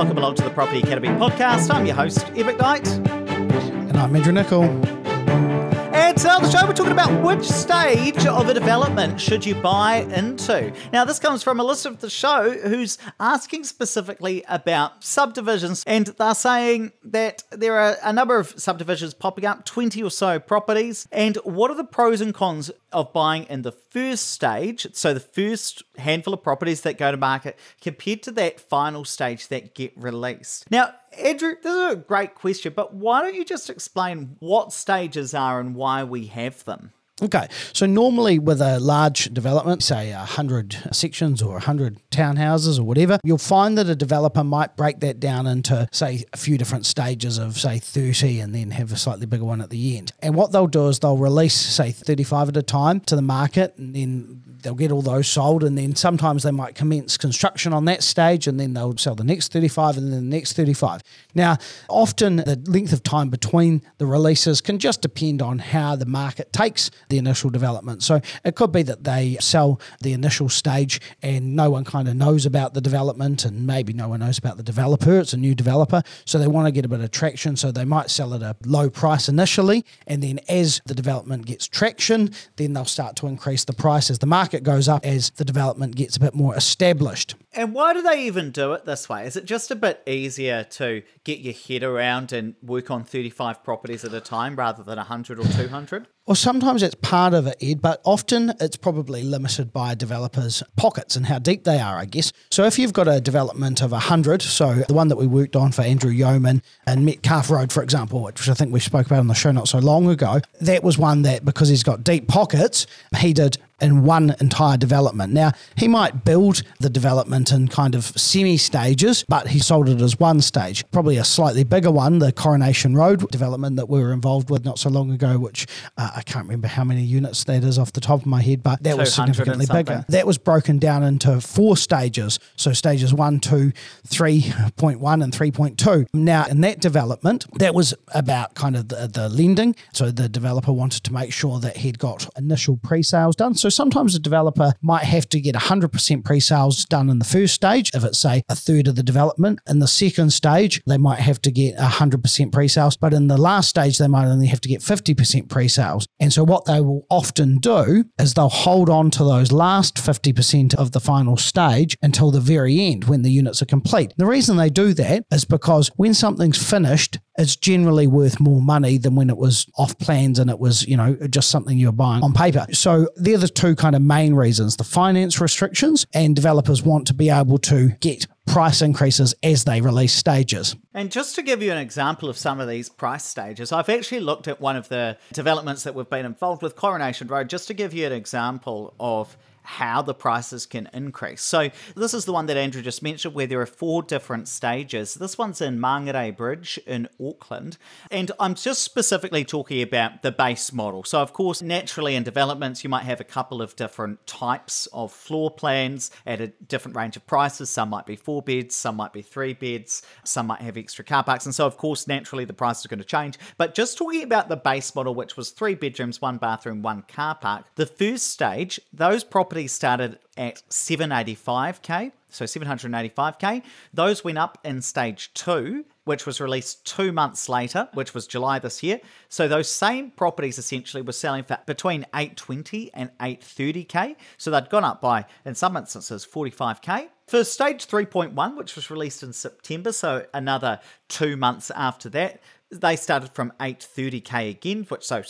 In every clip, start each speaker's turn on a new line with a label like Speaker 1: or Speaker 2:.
Speaker 1: welcome along to the Property Academy podcast. I'm your host, Ed Knight.
Speaker 2: And I'm Andrew Nicol.
Speaker 1: And today on the show, we're talking about which stage of a development should you buy into. Now, this comes from a listener of the show who's asking specifically about subdivisions, and they're saying that there are a number of subdivisions popping up, 20 or so properties, and what are the pros and cons of buying in the first stage, so the first handful of properties that go to market, compared to that final stage that get released. Now, Andrew, this is a great question, but why don't you just explain what stages are and why we have them?
Speaker 2: Okay, so normally with a large development, say 100 sections or 100 townhouses or whatever, you'll find that a developer might break that down into, say, a few different stages of, say, 30 and then have a slightly bigger one at the end. And what they'll do is they'll release, say, 35 at a time to the market and then they'll get all those sold and then sometimes they might commence construction on that stage and then they'll sell the next 35 and then the next 35. Now, often the length of time between the releases can just depend on how the market takes the initial development. So it could be that they sell the initial stage and no one kind of knows about the development and maybe no one knows about the developer. It's a new developer. So they want to get a bit of traction. So they might sell at a low price initially. And then as the development gets traction, then they'll start to increase the price as the market goes up as the development gets a bit more established.
Speaker 1: And why do they even do it this way? Is it just a bit easier to get your head around and work on 35 properties at a time rather than 100 or 200?
Speaker 2: Well, sometimes it's part of it, Ed, but often it's probably limited by developers' pockets and how deep they are, I guess. So if you've got a development of 100, so the one that we worked on for Andrew Yeoman and Metcalf Road, for example, which I think we spoke about on the show not so long ago, that was one that because he's got deep pockets, he did in one entire development. Now, he might build the development in kind of semi stages, but he sold it as one stage. Probably a slightly bigger one, the Coronation Road development that we were involved with not so long ago, which uh, I can't remember how many units that is off the top of my head, but that was significantly bigger. That was broken down into four stages. So stages one, two, 3.1, and 3.2. Now, in that development, that was about kind of the, the lending. So the developer wanted to make sure that he'd got initial pre sales done. So sometimes a developer might have to get 100% pre sales done in the first stage, if it's, say, a third of the development. In the second stage, they might have to get 100% pre sales, but in the last stage, they might only have to get 50% pre sales. And so what they will often do is they'll hold on to those last 50% of the final stage until the very end when the units are complete. The reason they do that is because when something's finished, it's generally worth more money than when it was off plans and it was, you know, just something you're buying on paper. So they're the two kind of main reasons the finance restrictions and developers want to be able to get price increases as they release stages.
Speaker 1: And just to give you an example of some of these price stages, I've actually looked at one of the developments that we've been involved with, Coronation Road, just to give you an example of how the prices can increase. So this is the one that Andrew just mentioned where there are four different stages. This one's in Mangere Bridge in Auckland. And I'm just specifically talking about the base model. So of course, naturally in developments, you might have a couple of different types of floor plans at a different range of prices. Some might be four beds, some might be three beds, some might have extra car parks. And so of course, naturally the price is going to change. But just talking about the base model, which was three bedrooms, one bathroom, one car park, the first stage, those properties started at 785k, so 785k. Those went up in stage two, which was released two months later, which was July this year. So those same properties essentially were selling for between 820 and 830k. So they'd gone up by, in some instances, 45k. For stage 3.1, which was released in September, so another two months after that, they started from 830k again, which so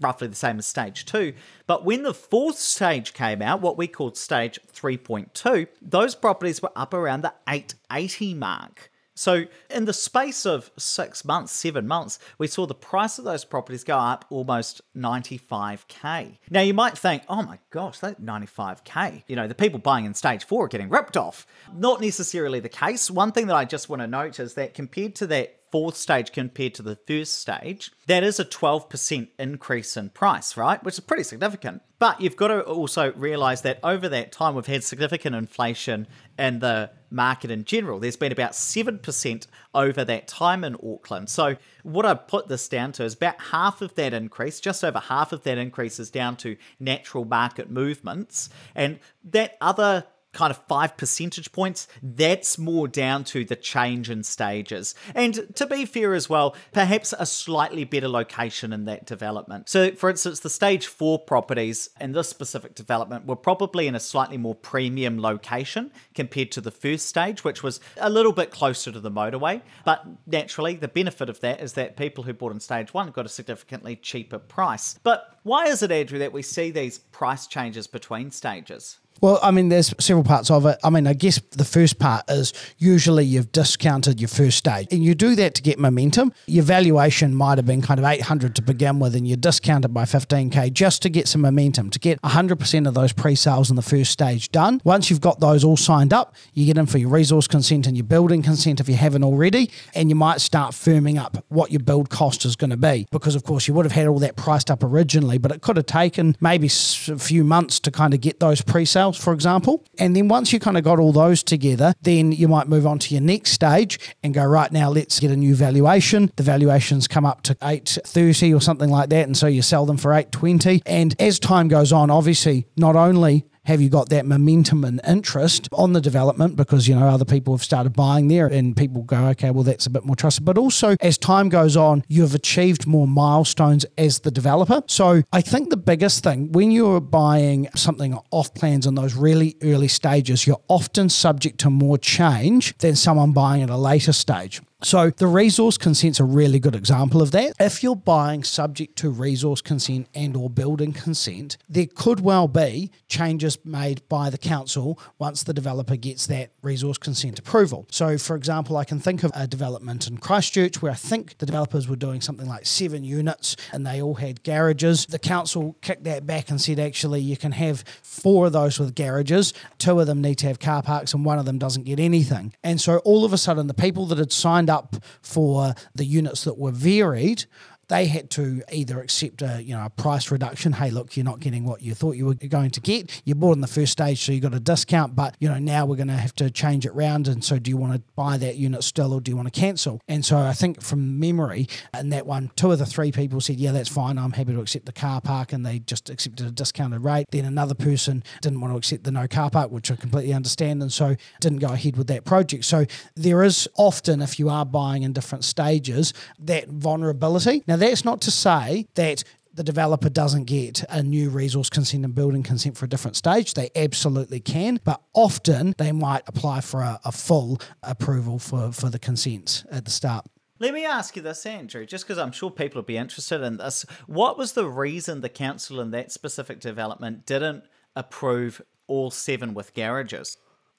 Speaker 1: roughly the same as stage two. But when the fourth stage came out, what we called stage 3.2, those properties were up around the 880 mark. So, in the space of six months, seven months, we saw the price of those properties go up almost 95k. Now, you might think, oh my gosh, that 95k. You know, the people buying in stage four are getting ripped off. Not necessarily the case. One thing that I just want to note is that compared to that fourth stage compared to the first stage, that is a 12% increase in price, right? Which is pretty significant. But you've got to also realize that over that time, we've had significant inflation in the market in general. There's been about 7% over that time in Auckland. So, what I put this down to is about half of that increase, just over half of that increase, is down to natural market movements. And that other kind of five percentage points, that's more down to the change in stages. And to be fair as well, perhaps a slightly better location in that development. So, for instance, the stage four properties in this specific development were probably in a slightly more premium location compared to the first stage, which was a little bit closer to the motorway. But naturally, the benefit of that is that people who bought in stage one got a significantly cheaper price. But why is it, Andrew, that we see these price changes between stages?
Speaker 2: Well, I mean, there's several parts of it. I mean, I guess the first part is usually you've discounted your first stage, and you do that to get momentum. Your valuation might have been kind of 800 to begin with, and you discount it by 15k just to get some momentum, to get 100% of those pre-sales in the first stage done. Once you've got those all signed up, you get in for your resource consent and your building consent if you haven't already, and you might start firming up what your build cost is going to be, because of course you would have had all that priced up originally, but it could have taken maybe a few months to kind of get those pre-sales for example. And then once you kind of got all those together, then you might move on to your next stage and go, right now, let's get a new valuation. The valuations come up to 830 or something like that. And so you sell them for 820. And as time goes on, obviously, not only have you got that momentum and interest on the development? Because you know other people have started buying there and people go okay well that's a bit more trusted. But also as time goes on you've achieved more milestones as the developer. So i think the biggest thing when you're buying something off plans in those really early stages you're often subject to more change than someone buying at a later stage so the resource consent's a really good example of that. If you're buying subject to resource consent and or building consent, there could well be changes made by the council once the developer gets that resource consent approval. So for example, I can think of a development in Christchurch where I think the developers were doing something like seven units and they all had garages. The council kicked that back and said actually you can have four of those with garages, two of them need to have car parks and one of them doesn't get anything. And so all of a sudden the people that had signed signed up for the units that were varied, they had to either accept a you know a price reduction. Hey, look, you're not getting what you thought you were going to get. You bought in the first stage, so you got a discount, but you know now we're going to have to change it round. And so, do you want to buy that unit still, or do you want to cancel? And so, I think from memory, in that one, two of the three people said, "Yeah, that's fine. I'm happy to accept the car park," and they just accepted a discounted rate. Then another person didn't want to accept the no car park, which I completely understand, and so didn't go ahead with that project. So there is often, if you are buying in different stages, that vulnerability. Now that's not to say that the developer doesn't get a new resource consent and building consent for a different stage. They absolutely can, but often they might apply for a, a full approval for, for the consents at the start.
Speaker 1: Let me ask you this, Andrew, just because I'm sure people will be interested in this. What was the reason the council in that specific development didn't approve all seven with garages?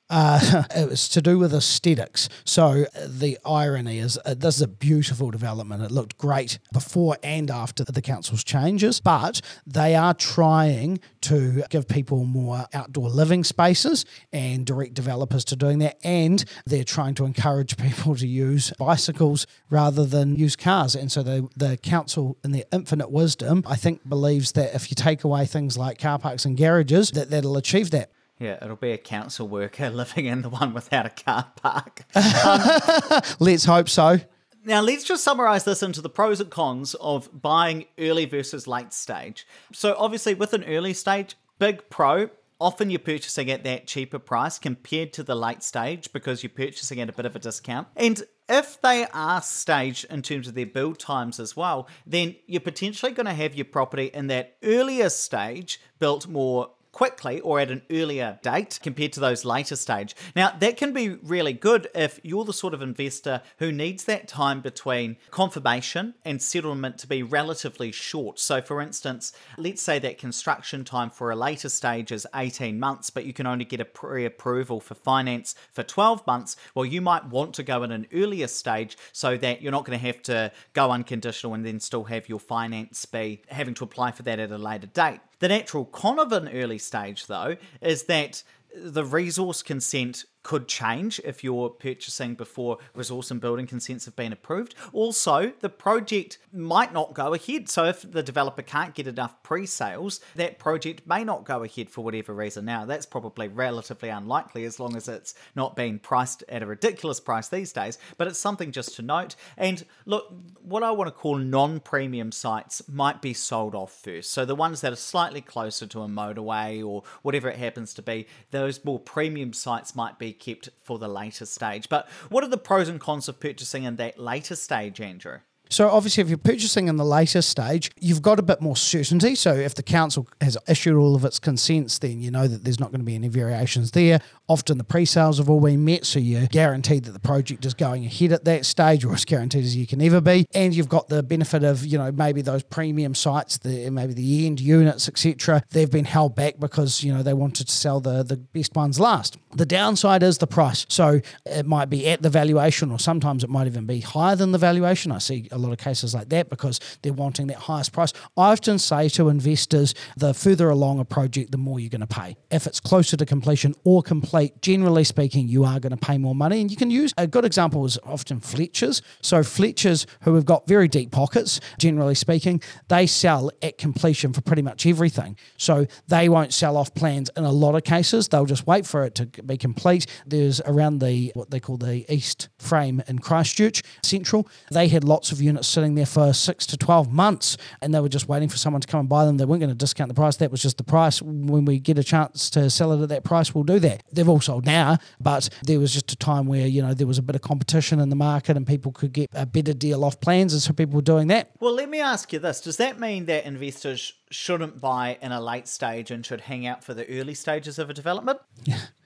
Speaker 2: Uh, it was to do with aesthetics. So the irony is, uh, this is a beautiful development. It looked great before and after the council's changes, but they are trying to give people more outdoor living spaces and direct developers to doing that. And they're trying to encourage people to use bicycles rather than use cars. And so the, the council, in their infinite wisdom, I think believes that if you take away things like car parks and garages, that that'll achieve that.
Speaker 1: Yeah, it'll be a council worker living in the one without a car park. Um,
Speaker 2: let's hope so.
Speaker 1: Now, let's just summarize this into the pros and cons of buying early versus late stage. So, obviously, with an early stage, big pro, often you're purchasing at that cheaper price compared to the late stage because you're purchasing at a bit of a discount. And if they are staged in terms of their build times as well, then you're potentially going to have your property in that earlier stage built more quickly or at an earlier date compared to those later stage. Now, that can be really good if you're the sort of investor who needs that time between confirmation and settlement to be relatively short. So, for instance, let's say that construction time for a later stage is 18 months, but you can only get a pre approval for finance for 12 months. Well, you might want to go in an earlier stage so that you're not going to have to go unconditional and then still have your finance be having to apply for that at a later date. The natural con of an early stage, though, is that the resource consent could change if you're purchasing before resource and building consents have been approved. Also, the project might not go ahead. So if the developer can't get enough pre-sales, that project may not go ahead for whatever reason. Now, that's probably relatively unlikely as long as it's not being priced at a ridiculous price these days, but it's something just to note. And look, what I want to call non-premium sites might be sold off first. So the ones that are slightly closer to a motorway or whatever it happens to be, those more premium sites might be kept for the later stage. But what are the pros and cons of purchasing in that later stage, Andrew?
Speaker 2: So obviously, if you're purchasing in the later stage, you've got a bit more certainty. So if the council has issued all of its consents, then you know that there's not going to be any variations there. Often the pre-sales have all been met, so you're guaranteed that the project is going ahead at that stage, or as guaranteed as you can ever be. And you've got the benefit of you know maybe those premium sites, the maybe the end units, etc. They've been held back because you know they wanted to sell the the best ones last. The downside is the price. So it might be at the valuation, or sometimes it might even be higher than the valuation. I see lot of cases like that because they're wanting that highest price. I often say to investors, the further along a project, the more you're going to pay. If it's closer to completion or complete, generally speaking, you are going to pay more money. And you can use a good example is often Fletchers. So Fletchers, who have got very deep pockets, generally speaking, they sell at completion for pretty much everything. So they won't sell off plans in a lot of cases. They'll just wait for it to be complete. There's around the what they call the East Frame in Christchurch Central. They had lots of units sitting there for six to 12 months and they were just waiting for someone to come and buy them. They weren't going to discount the price. That was just the price. When we get a chance to sell it at that price, we'll do that. They've all sold now, but there was just a time where, you know, there was a bit of competition in the market and people could get a better deal off plans. And so people were doing that.
Speaker 1: Well, let me ask you this Does that mean that investors shouldn't buy in a late stage and should hang out for the early stages of a development?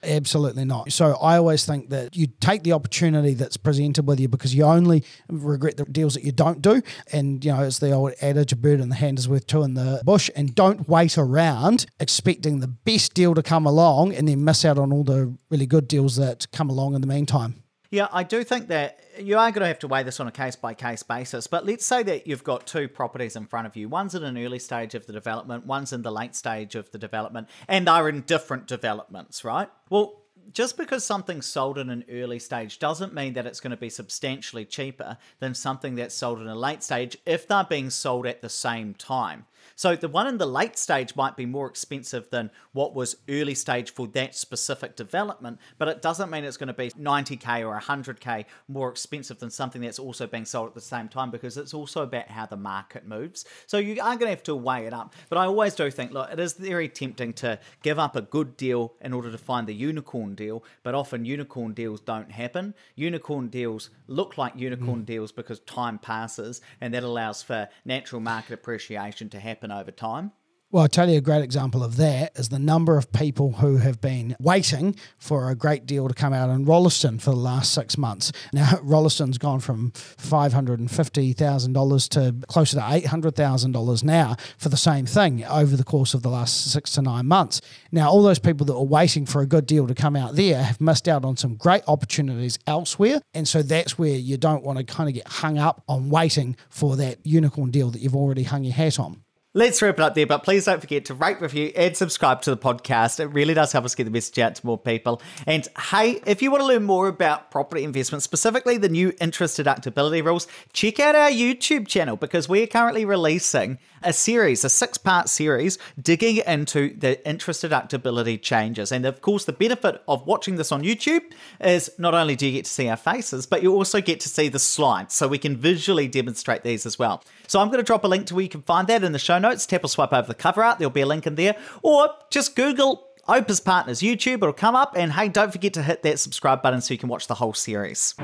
Speaker 2: Absolutely not. So I always think that you take the opportunity that's presented with you because you only regret the deals that you don't do. And, you know, it's the old adage, a bird in the hand is worth two in the bush. And don't wait around expecting the best deal to come along and then miss out on all the really good deals that come along in the meantime.
Speaker 1: Yeah, I do think that you are going to have to weigh this on a case by case basis. But let's say that you've got two properties in front of you. One's in an early stage of the development, one's in the late stage of the development, and they're in different developments, right? Well, just because something's sold in an early stage doesn't mean that it's going to be substantially cheaper than something that's sold in a late stage if they're being sold at the same time. So the one in the late stage might be more expensive than what was early stage for that specific development, but it doesn't mean it's going to be 90k or 100k more expensive than something that's also being sold at the same time because it's also about how the market moves. So you are going to have to weigh it up. But I always do think, look, it is very tempting to give up a good deal in order to find the unicorn deal, but often unicorn deals don't happen. Unicorn deals look like unicorn mm. deals because time passes and that allows for natural market appreciation to happen over time.
Speaker 2: Well, I'll tell you a great example of that is the number of people who have been waiting for a great deal to come out in Rolleston for the last six months. Now, Rolleston's gone from $550,000 to closer to $800,000 now for the same thing over the course of the last six to nine months. Now, all those people that were waiting for a good deal to come out there have missed out on some great opportunities elsewhere. And so that's where you don't want to kind of get hung up on waiting for that unicorn deal that you've already hung your hat on.
Speaker 1: Let's wrap it up there, but please don't forget to rate, review, and subscribe to the podcast. It really does help us get the message out to more people. And hey, if you want to learn more about property investment, specifically the new interest deductibility rules, check out our YouTube channel because we're currently releasing a series, a six part series, digging into the interest deductibility changes. And of course, the benefit of watching this on YouTube is not only do you get to see our faces, but you also get to see the slides so we can visually demonstrate these as well. So I'm going to drop a link to where you can find that in the show notes. Tap or swipe over the cover art, there'll be a link in there, or just Google Opes Partners YouTube, it'll come up. And hey, don't forget to hit that subscribe button so you can watch the whole series.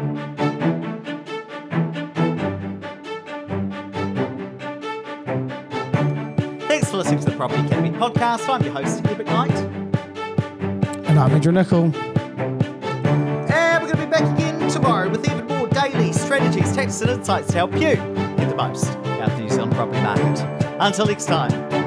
Speaker 1: Thanks for listening to the Property Academy podcast. I'm your host, Hubert Knight.
Speaker 2: And I'm Andrew Nicol.
Speaker 1: And we're going to be back again tomorrow with even more daily strategies, tactics, and insights to help you get the most out of the New Zealand property market. Until next time.